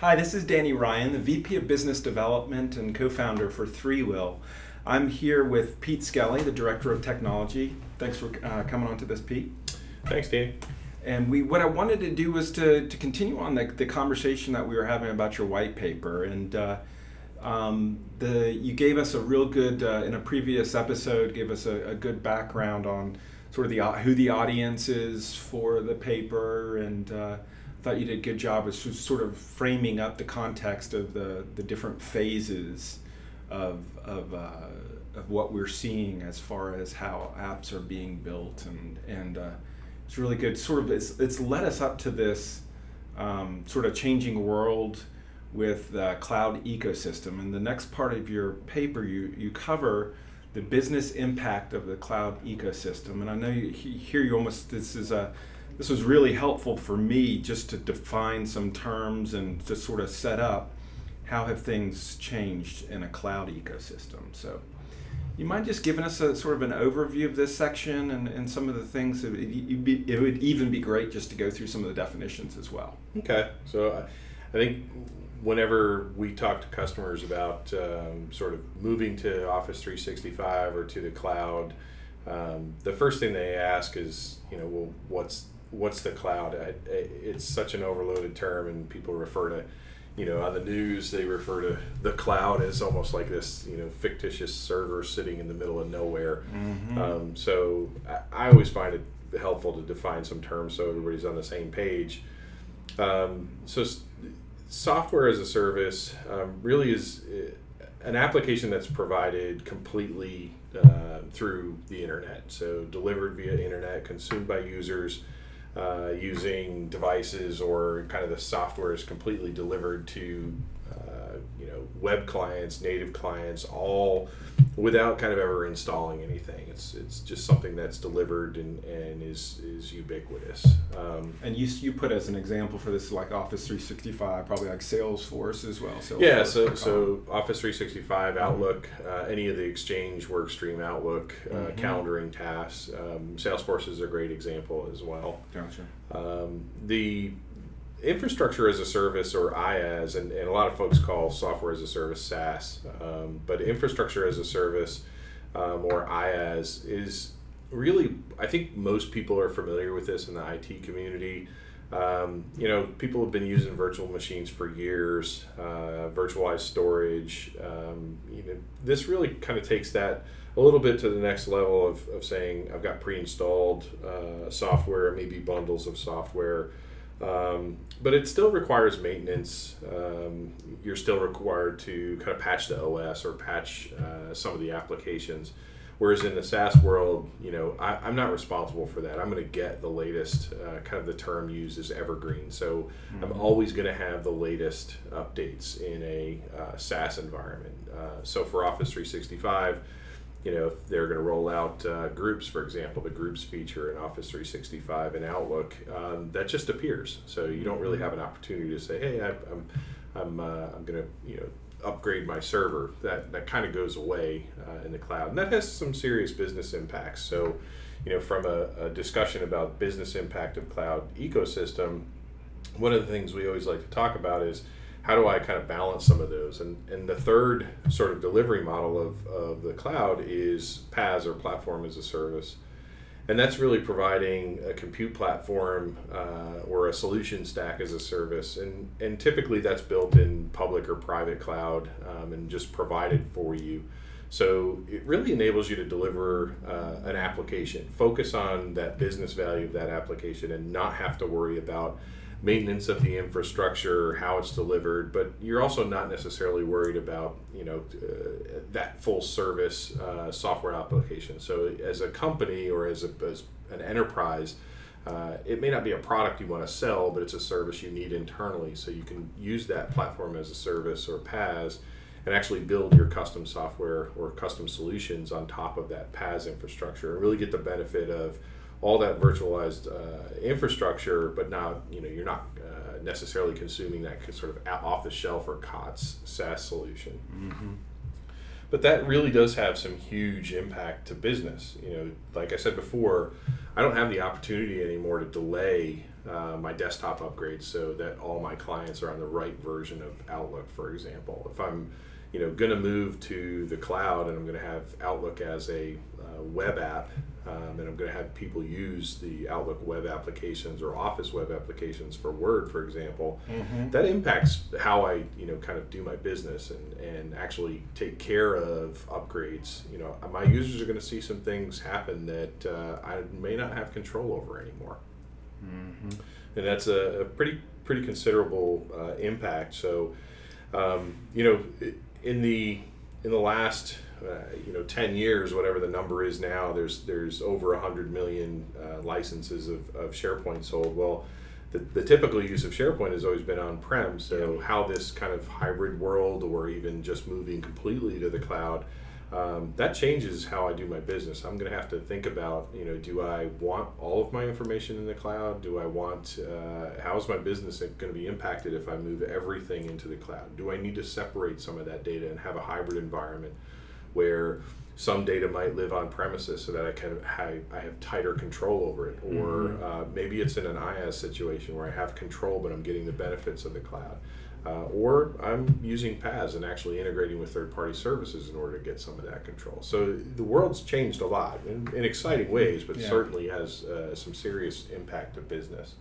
Hi, this is Danny Ryan, the VP of Business Development and co founder for ThreeWill. I'm here with Pete Skelly, the Director of Technology. Thanks for uh, coming on to this, Pete. Thanks, Danny. And we, what I wanted to do was to, to continue on the, the conversation that we were having about your white paper. And uh, um, the, you gave us a real good, uh, in a previous episode, gave us a, a good background on sort of the who the audience is for the paper and uh, thought you did a good job of sort of framing up the context of the, the different phases of, of, uh, of what we're seeing as far as how apps are being built and, and uh, it's really good. Sort of it's, it's led us up to this um, sort of changing world with the cloud ecosystem. And the next part of your paper you, you cover the business impact of the cloud ecosystem. And i know you, here you almost this is a this was really helpful for me just to define some terms and to sort of set up how have things changed in a cloud ecosystem. So, you mind just giving us a sort of an overview of this section and, and some of the things? It, be, it would even be great just to go through some of the definitions as well. Okay, so I think whenever we talk to customers about um, sort of moving to Office 365 or to the cloud, um, the first thing they ask is, you know, well, what's what's the cloud? I, it's such an overloaded term, and people refer to, you know, on the news they refer to the cloud as almost like this, you know, fictitious server sitting in the middle of nowhere. Mm-hmm. Um, so I, I, always find it helpful to define some terms so everybody's on the same page. Um, so software as a service um, really is uh, an application that's provided completely uh, through the internet. So delivered via internet, consumed by users uh, using devices or kind of the software is completely delivered to web clients, native clients, all without kind of ever installing anything. It's it's just something that's delivered and, and is is ubiquitous. Um, and you you put as an example for this like Office 365, probably like Salesforce as well. Salesforce yeah, so so Office 365, mm-hmm. Outlook, uh, any of the Exchange workstream, Outlook, uh, mm-hmm. calendaring tasks. Um, Salesforce is a great example as well. Gotcha. Um, the infrastructure as a service or IaaS, and, and a lot of folks call software as a service SaaS, um, but infrastructure as a service um, or IaaS is really, I think most people are familiar with this in the IT community. Um, you know, people have been using virtual machines for years, uh, virtualized storage. Um, you know, this really kind of takes that a little bit to the next level of, of saying I've got pre-installed uh, software, maybe bundles of software um, but it still requires maintenance. Um, you're still required to kind of patch the OS or patch uh, some of the applications. Whereas in the SaaS world, you know, I, am not responsible for that. I'm going to get the latest, uh, kind of the term used is evergreen. So mm-hmm. I'm always going to have the latest updates in a uh, SaaS environment. Uh, so for Office 365, you know, if they're going to roll out uh, groups, for example, the groups feature in Office 365 and Outlook, um, that just appears. So you don't really have an opportunity to say, hey, I, I'm, I'm, uh, I'm going to, you know, upgrade my server. That, that kind of goes away uh, in the cloud. And that has some serious business impacts. So, you know, from a, a discussion about business impact of cloud ecosystem, one of the things we always like to talk about is, how do I kind of balance some of those? And, and the third sort of delivery model of, of the cloud is PaaS or platform as a service. And that's really providing a compute platform uh, or a solution stack as a service. And, and typically that's built in public or private cloud um, and just provided for you. So it really enables you to deliver uh, an application, focus on that business value of that application, and not have to worry about maintenance of the infrastructure, how it's delivered, but you're also not necessarily worried about you know uh, that full service uh, software application. So as a company or as, a, as an enterprise, uh, it may not be a product you want to sell, but it's a service you need internally. So you can use that platform as a service or PaaS and actually build your custom software or custom solutions on top of that PaaS infrastructure and really get the benefit of all that virtualized uh, infrastructure, but now you know you're not uh, necessarily consuming that sort of off the shelf or COTS SaaS solution. Mm-hmm. But that really does have some huge impact to business. You know, like I said before, I don't have the opportunity anymore to delay uh, my desktop upgrades so that all my clients are on the right version of Outlook, for example. If I'm you know, going to move to the cloud and I'm going to have Outlook as a uh, web app, I'm going to have people use the Outlook web applications or Office web applications for Word, for example. Mm-hmm. That impacts how I, you know, kind of do my business and, and actually take care of upgrades. You know, my users are going to see some things happen that uh, I may not have control over anymore, mm-hmm. and that's a, a, pretty pretty considerable uh, impact. So, um, you know. In the in the last uh, you know 10 years whatever the number is now there's there's over 100 million uh, licenses of, of sharepoint sold well the, the typical use of sharepoint has always been on-prem so yeah. how this kind of hybrid world or even just moving completely to the cloud um, that changes how I do my business. I'm going to have to think about, you know, do I want all of my information in the cloud? Do I want, uh, how is my business going to be impacted if I move everything into the cloud? Do I need to separate some of that data and have a hybrid environment where some data might live on premises so that I can have, I have tighter control over it? Or mm-hmm. uh, maybe it's in an IaaS situation where I have control but I'm getting the benefits of the cloud. Uh, or I'm using PaaS and actually integrating with third party services in order to get some of that control. So the world's changed a lot in, in exciting ways, but yeah. certainly has uh, some serious impact to business.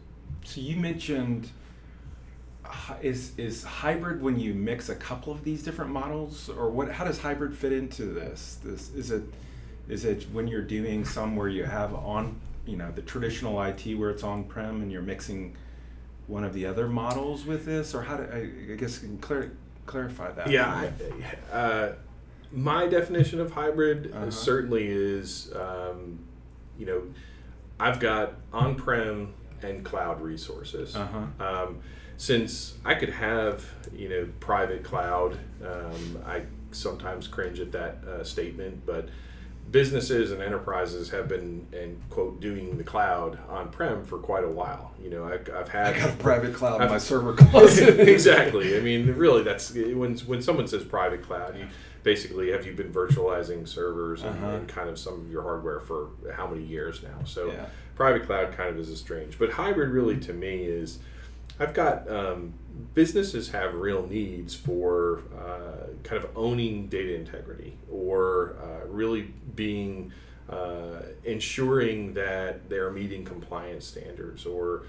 So you mentioned is is hybrid when you mix a couple of these different models, or what? How does hybrid fit into this? This is it. Is it when you're doing some where you have on, you know, the traditional IT where it's on prem and you're mixing one of the other models with this, or how do I, I guess clar- clarify that? Yeah, I, uh, my definition of hybrid uh-huh. certainly is, um, you know, I've got on-prem and cloud resources. Uh-huh. Um, since I could have, you know, private cloud, um, I sometimes cringe at that uh, statement, but businesses and enterprises have been and quote doing the cloud on prem for quite a while. You know, I, have had I got a private cloud I've, in my server closet. exactly. I mean, really, that's when when someone says private cloud, you basically have you been virtualizing servers and, uh-huh. and kind of some of your hardware for how many years now? So yeah. Private cloud kind of is a strange, but hybrid really to me is I've got um, businesses have real needs for uh, kind of owning data integrity or uh, really being uh, ensuring that they're meeting compliance standards or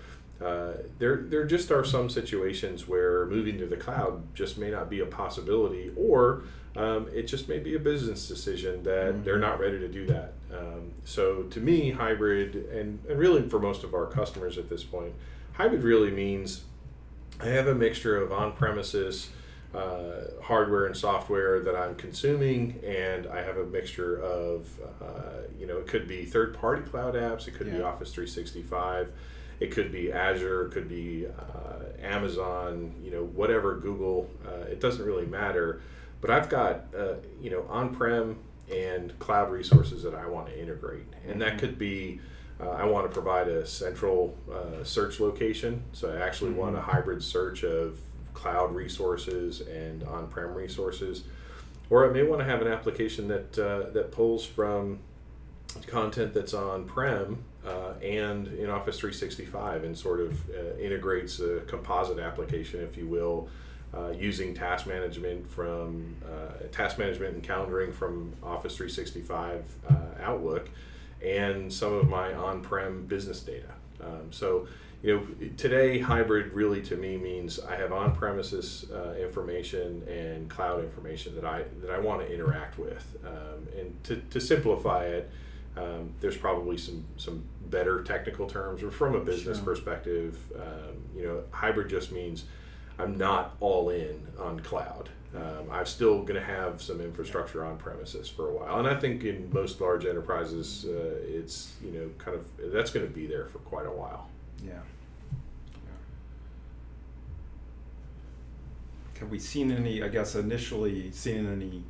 uh, there, there just are some situations where moving to the cloud just may not be a possibility, or um, it just may be a business decision that mm-hmm. they're not ready to do that. Um, so, to me, hybrid, and, and really for most of our customers at this point, hybrid really means I have a mixture of on premises uh, hardware and software that I'm consuming, and I have a mixture of, uh, you know, it could be third party cloud apps, it could yeah. be Office 365, it could be Azure, it could be uh, Amazon, you know, whatever, Google, uh, it doesn't really matter. But I've got, uh, you know, on prem and cloud resources that I want to integrate, and mm-hmm. that could be uh, I want to provide a central uh, search location. So I actually mm-hmm. want a hybrid search of cloud resources and on-prem resources. Or I may want to have an application that uh, that pulls from content that's on-prem uh, and in Office 365 and sort of uh, integrates a composite application, if you will, uh, using task management from task management and calendaring from Office 365 Outlook and some of my on-prem business data. Um, so, you know, today hybrid really to me means I have on-premises uh, information and cloud information that I that I want to interact with. Um, and to, to simplify it, um, there's probably some some better technical terms, or from a business sure. perspective, um, you know, hybrid just means I'm not all in on cloud. Um, I'm still going to have some infrastructure on premises for a while, and I think in most large enterprises, uh, it's you know kind of that's going to be there for quite a while. Yeah. Have we seen any? I guess initially seen any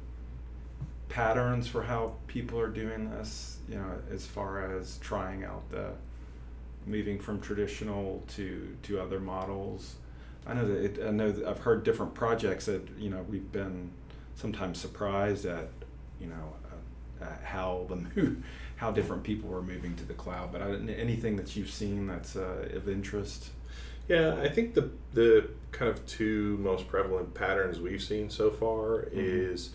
patterns for how people are doing this? You know, as far as trying out the moving from traditional to to other models I know that it, I know that I've heard different projects that you know we've been sometimes surprised at you know uh, uh, how the move, how different people are moving to the cloud. But I, anything that you've seen that's uh, of interest. Yeah, I think the the kind of two most prevalent patterns we've seen so far mm-hmm. is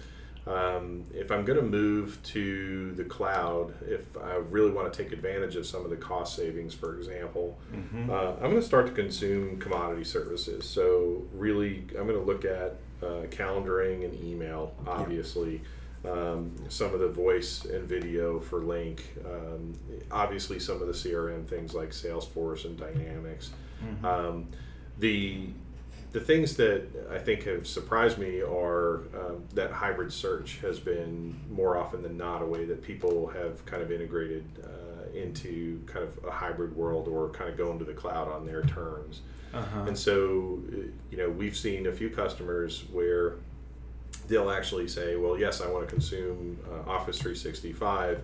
um, if I'm going to move to the cloud, if I really want to take advantage of some of the cost savings, for example, mm-hmm. uh, I'm going to start to consume commodity services. So, really, I'm going to look at uh, calendaring and email, obviously. Yeah. Um, some of the voice and video for Lync, um, obviously, some of the CRM things like Salesforce and Dynamics. Mm-hmm. Um, the the things that I think have surprised me are um, that hybrid search has been more often than not a way that people have kind of integrated uh, into kind of a hybrid world or kind of going to the cloud on their terms. Uh-huh. And so, uh, you know, we've seen a few customers where they'll actually say, well, yes, I want to consume uh, Office 365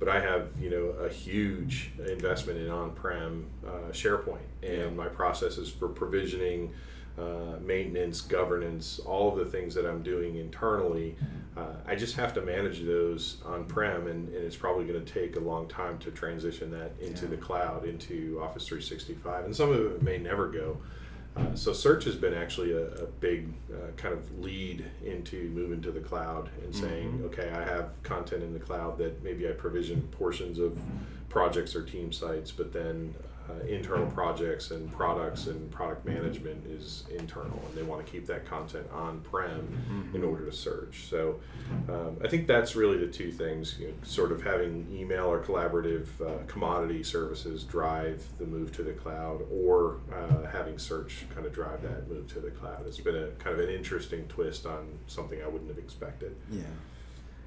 but I have you know a huge investment in on-prem uh, SharePoint, and yeah. my processes for provisioning uh, maintenance, governance, all of the things that I'm doing internally, uh, I just have to manage those on prem, and, and it's probably going to take a long time to transition that into yeah. the cloud, into Office 365. And some of it may never go. Uh, so search has been actually a, a big uh, kind of lead into moving to the cloud and saying, mm-hmm. okay, I have content in the cloud that maybe I provision portions of projects or team sites, but then uh, internal projects and products and product management is internal, and they want to keep that content on prem mm-hmm. in order to search. So um, I think that's really the two things you know, sort of having email or collaborative uh, commodity services drive the move to the cloud, or uh, having search kind of drive that move to the cloud. It's been a kind of an interesting twist on something I wouldn't have expected. Yeah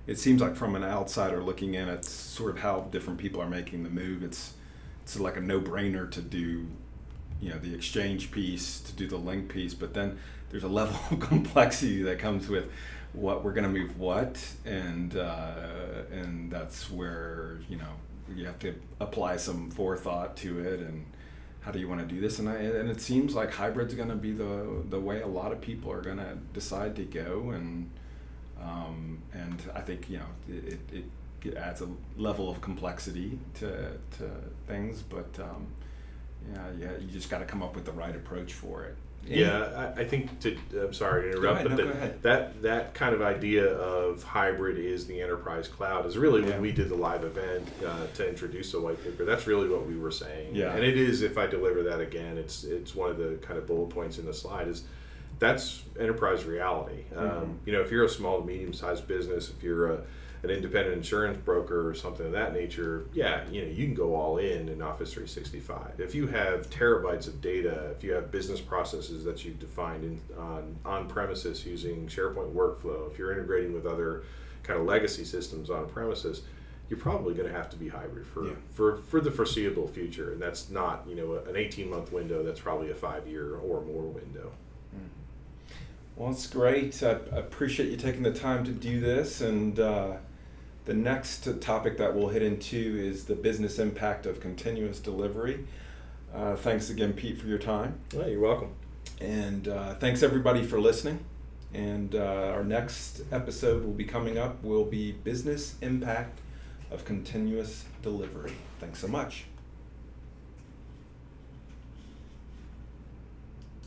it seems like from an outsider looking in at sort of how different people are making the move, it's it's like a no-brainer to do you know the exchange piece to do the Lync piece but then there's a level of complexity that comes with what we're going to move what and uh, and that's where you know you have to apply some forethought to it and how do you want to do this? And I, and it seems like hybrid's going to be the the way a lot of people are going to decide to go and um, and I think you know it, it it adds a level of complexity to, to things, but um, yeah, yeah, you just got to come up with the right approach for it. Yeah, I, I think to. I'm sorry to interrupt, ahead, but no, the, that that kind of idea of hybrid is the enterprise cloud is really yeah. when we did the live event uh, to introduce the white paper. That's really what we were saying. Yeah, and it is. If I deliver that again, it's it's one of the kind of bullet points in the slide is that's enterprise reality. Mm-hmm. Um, you know, if you're a small to medium sized business, if you're a an independent insurance broker or something of that nature, yeah, you know, you can go all in in Office 365. If you have terabytes of data, if you have business processes that you've defined in, on on premises using SharePoint workflow, if you're integrating with other kind of legacy systems on premises, you're probably going to have to be hybrid for, yeah. for, for the foreseeable future. And that's not, you know, an 18 month window, that's probably a five year or more window. Well, it's great. I appreciate you taking the time to do this. And uh, the next topic that we'll hit into is the business impact of continuous delivery. Uh, thanks again, Pete, for your time. Yeah, you're welcome. And uh, thanks everybody for listening. And uh, our next episode will be coming up will be business impact of continuous delivery. Thanks so much.